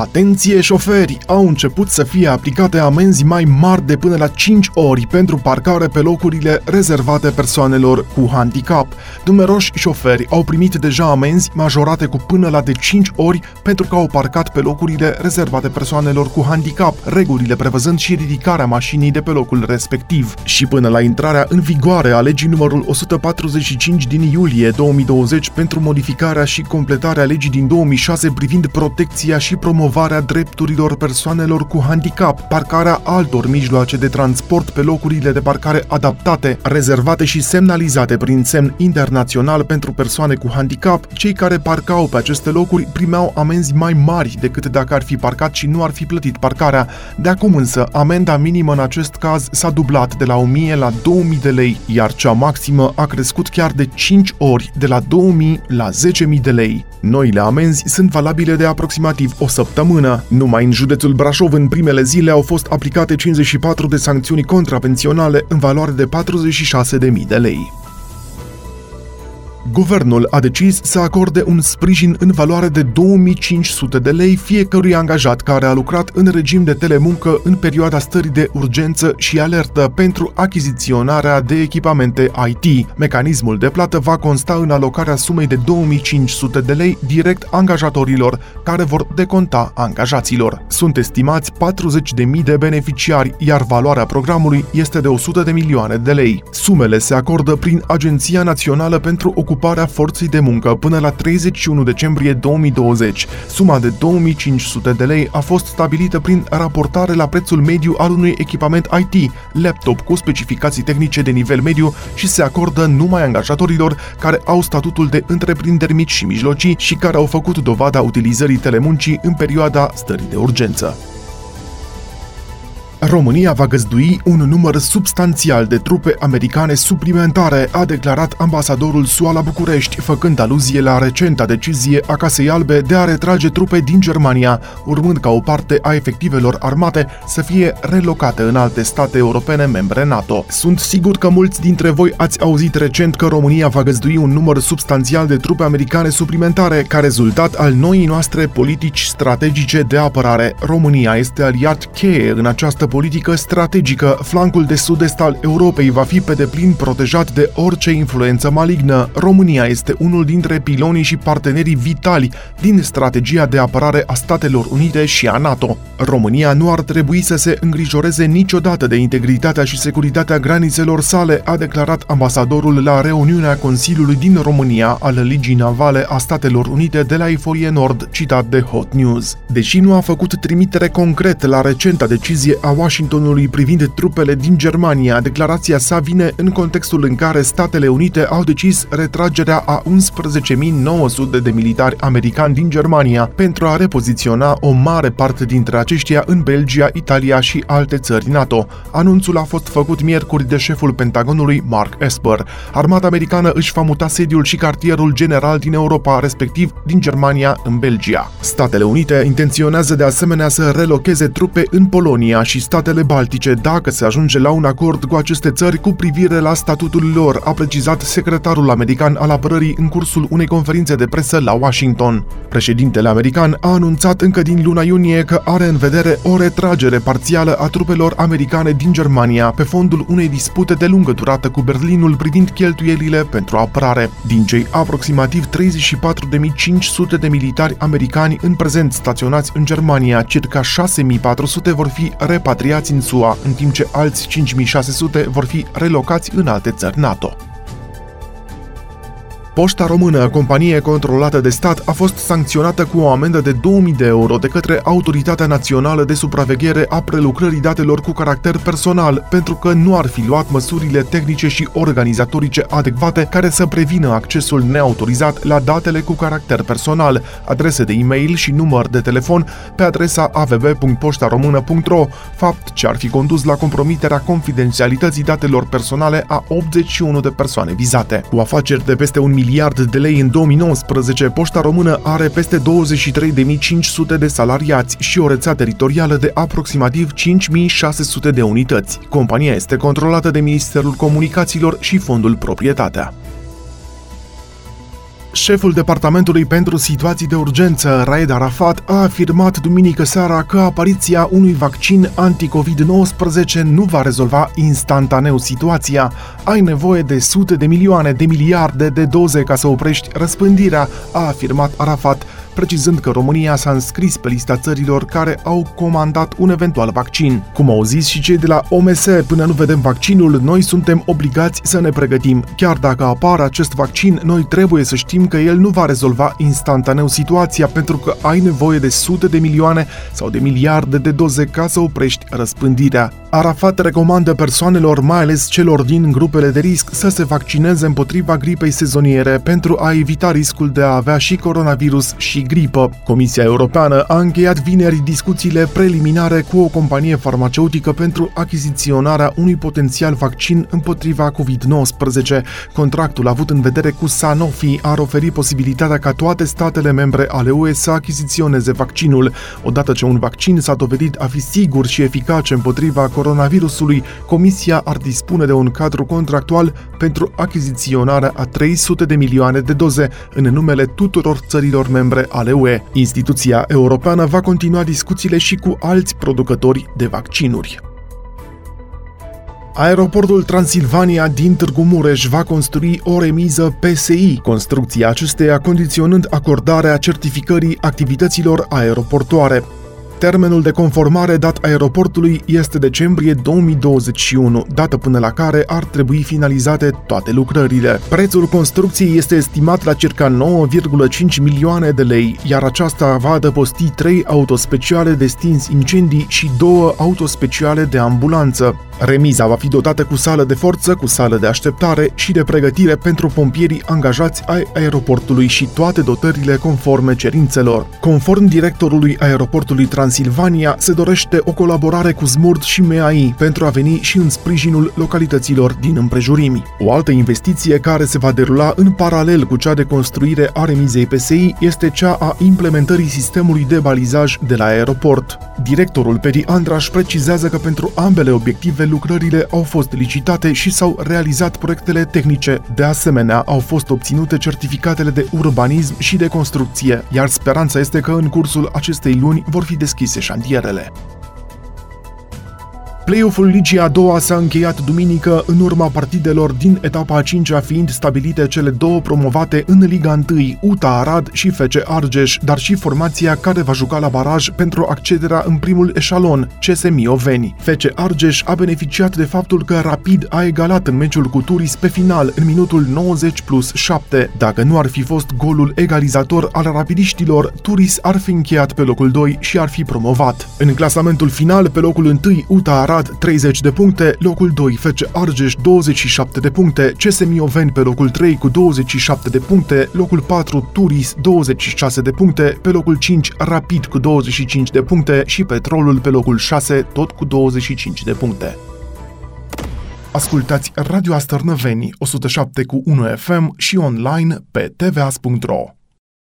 Atenție șoferi! Au început să fie aplicate amenzi mai mari de până la 5 ori pentru parcare pe locurile rezervate persoanelor cu handicap. Numeroși șoferi au primit deja amenzi majorate cu până la de 5 ori pentru că au parcat pe locurile rezervate persoanelor cu handicap, regulile prevăzând și ridicarea mașinii de pe locul respectiv. Și până la intrarea în vigoare a legii numărul 145 din iulie 2020 pentru modificarea și completarea legii din 2006 privind protecția și promovarea promovarea drepturilor persoanelor cu handicap, parcarea altor mijloace de transport pe locurile de parcare adaptate, rezervate și semnalizate prin semn internațional pentru persoane cu handicap, cei care parcau pe aceste locuri primeau amenzi mai mari decât dacă ar fi parcat și nu ar fi plătit parcarea. De acum însă, amenda minimă în acest caz s-a dublat de la 1000 la 2000 de lei, iar cea maximă a crescut chiar de 5 ori, de la 2000 la 10.000 de lei. Noile amenzi sunt valabile de aproximativ o săptămână săptămână. Numai în județul Brașov în primele zile au fost aplicate 54 de sancțiuni contravenționale în valoare de 46.000 de lei. Guvernul a decis să acorde un sprijin în valoare de 2500 de lei fiecărui angajat care a lucrat în regim de telemuncă în perioada stării de urgență și alertă pentru achiziționarea de echipamente IT. Mecanismul de plată va consta în alocarea sumei de 2500 de lei direct angajatorilor, care vor deconta angajaților. Sunt estimați 40.000 de beneficiari, iar valoarea programului este de 100 de milioane de lei. Sumele se acordă prin Agenția Națională pentru Ocupare ocuparea forței de muncă până la 31 decembrie 2020. Suma de 2500 de lei a fost stabilită prin raportare la prețul mediu al unui echipament IT, laptop cu specificații tehnice de nivel mediu și se acordă numai angajatorilor care au statutul de întreprinderi mici și mijlocii și care au făcut dovada utilizării telemuncii în perioada stării de urgență. România va găzdui un număr substanțial de trupe americane suplimentare, a declarat ambasadorul SUA la București, făcând aluzie la recenta decizie a Casei Albe de a retrage trupe din Germania, urmând ca o parte a efectivelor armate să fie relocate în alte state europene membre NATO. Sunt sigur că mulți dintre voi ați auzit recent că România va găzdui un număr substanțial de trupe americane suplimentare ca rezultat al noii noastre politici strategice de apărare. România este aliat cheie în această politică strategică, flancul de sud-est al Europei va fi pe deplin protejat de orice influență malignă. România este unul dintre pilonii și partenerii vitali din strategia de apărare a Statelor Unite și a NATO. România nu ar trebui să se îngrijoreze niciodată de integritatea și securitatea granițelor sale, a declarat ambasadorul la reuniunea Consiliului din România al Ligii Navale a Statelor Unite de la Iforie Nord, citat de Hot News. Deși nu a făcut trimitere concret la recenta decizie a Washingtonului privind trupele din Germania, declarația sa vine în contextul în care Statele Unite au decis retragerea a 11.900 de militari americani din Germania pentru a repoziționa o mare parte dintre aceștia în Belgia, Italia și alte țări NATO. Anunțul a fost făcut miercuri de șeful Pentagonului Mark Esper. Armata americană își va muta sediul și cartierul general din Europa, respectiv din Germania în Belgia. Statele Unite intenționează de asemenea să relocheze trupe în Polonia și statele baltice dacă se ajunge la un acord cu aceste țări cu privire la statutul lor, a precizat secretarul american al apărării în cursul unei conferințe de presă la Washington. Președintele american a anunțat încă din luna iunie că are în vedere o retragere parțială a trupelor americane din Germania pe fondul unei dispute de lungă durată cu Berlinul privind cheltuielile pentru apărare. Din cei aproximativ 34.500 de militari americani în prezent staționați în Germania, circa 6.400 vor fi repatriați repatriați în SUA, în timp ce alți 5600 vor fi relocați în alte țări NATO. Poșta Română, companie controlată de stat, a fost sancționată cu o amendă de 2000 de euro de către Autoritatea Națională de Supraveghere a Prelucrării Datelor cu caracter personal, pentru că nu ar fi luat măsurile tehnice și organizatorice adecvate care să prevină accesul neautorizat la datele cu caracter personal, adrese de e-mail și număr de telefon pe adresa avb.poștaromână.ro, fapt ce ar fi condus la compromiterea confidențialității datelor personale a 81 de persoane vizate. Cu afaceri de peste un miliard de lei în 2019, Poșta Română are peste 23.500 de salariați și o rețea teritorială de aproximativ 5.600 de unități. Compania este controlată de Ministerul Comunicațiilor și Fondul Proprietatea. Șeful Departamentului pentru Situații de Urgență, Raed Arafat, a afirmat duminică seara că apariția unui vaccin anti-COVID-19 nu va rezolva instantaneu situația. Ai nevoie de sute de milioane de miliarde de doze ca să oprești răspândirea, a afirmat Arafat precizând că România s-a înscris pe lista țărilor care au comandat un eventual vaccin. Cum au zis și cei de la OMS, până nu vedem vaccinul, noi suntem obligați să ne pregătim. Chiar dacă apare acest vaccin, noi trebuie să știm că el nu va rezolva instantaneu situația pentru că ai nevoie de sute de milioane sau de miliarde de doze ca să oprești răspândirea. Arafat recomandă persoanelor, mai ales celor din grupele de risc, să se vaccineze împotriva gripei sezoniere pentru a evita riscul de a avea și coronavirus și gripă. Comisia Europeană a încheiat vineri discuțiile preliminare cu o companie farmaceutică pentru achiziționarea unui potențial vaccin împotriva COVID-19. Contractul avut în vedere cu Sanofi ar oferi posibilitatea ca toate statele membre ale UE să achiziționeze vaccinul. Odată ce un vaccin s-a dovedit a fi sigur și eficace împotriva coronavirusului, Comisia ar dispune de un cadru contractual pentru achiziționarea a 300 de milioane de doze în numele tuturor țărilor membre ale UE. Instituția europeană va continua discuțiile și cu alți producători de vaccinuri. Aeroportul Transilvania din Târgu Mureș va construi o remiză PSI, construcția acesteia condiționând acordarea certificării activităților aeroportoare. Termenul de conformare dat aeroportului este decembrie 2021, dată până la care ar trebui finalizate toate lucrările. Prețul construcției este estimat la circa 9,5 milioane de lei, iar aceasta va adăposti 3 autospeciale de stins incendii și 2 autospeciale de ambulanță. Remiza va fi dotată cu sală de forță, cu sală de așteptare și de pregătire pentru pompierii angajați ai aeroportului și toate dotările conforme cerințelor. Conform directorului aeroportului Transilvania, se dorește o colaborare cu Smurd și MEAI pentru a veni și în sprijinul localităților din împrejurimi. O altă investiție care se va derula în paralel cu cea de construire a remizei PSI este cea a implementării sistemului de balizaj de la aeroport. Directorul Peri Andraș precizează că pentru ambele obiective lucrările au fost licitate și s-au realizat proiectele tehnice. De asemenea, au fost obținute certificatele de urbanism și de construcție, iar speranța este că în cursul acestei luni vor fi deschise șantierele. Play-off-ul Ligii a doua s-a încheiat duminică în urma partidelor din etapa a cincea fiind stabilite cele două promovate în Liga 1, UTA Arad și FC Argeș, dar și formația care va juca la baraj pentru accederea în primul eșalon, CS Mioveni. FC Argeș a beneficiat de faptul că Rapid a egalat în meciul cu Turis pe final în minutul 90 plus 7. Dacă nu ar fi fost golul egalizator al rapidiștilor, Turis ar fi încheiat pe locul 2 și ar fi promovat. În clasamentul final, pe locul 1, UTA Arad Arad 30 de puncte, locul 2 FC Argeș 27 de puncte, CS Mioveni pe locul 3 cu 27 de puncte, locul 4 Turis 26 de puncte, pe locul 5 Rapid cu 25 de puncte și Petrolul pe locul 6 tot cu 25 de puncte. Ascultați Radio Astărnăveni 107 cu 1 FM și online pe tvas.ro.